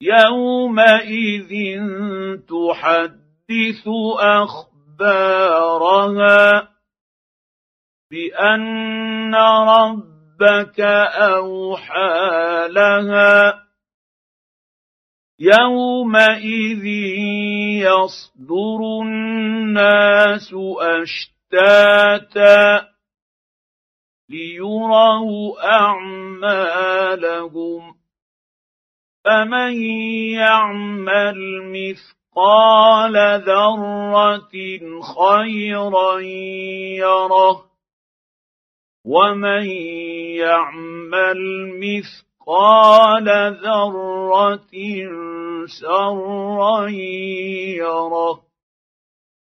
يومئذ تحدث اخبارها بان ربك اوحى لها يومئذ يصدر الناس اشتاتا ليروا اعمالهم فمن يعمل مثقال ذره خيرا يره ومن يعمل مثقال ذره شرا يره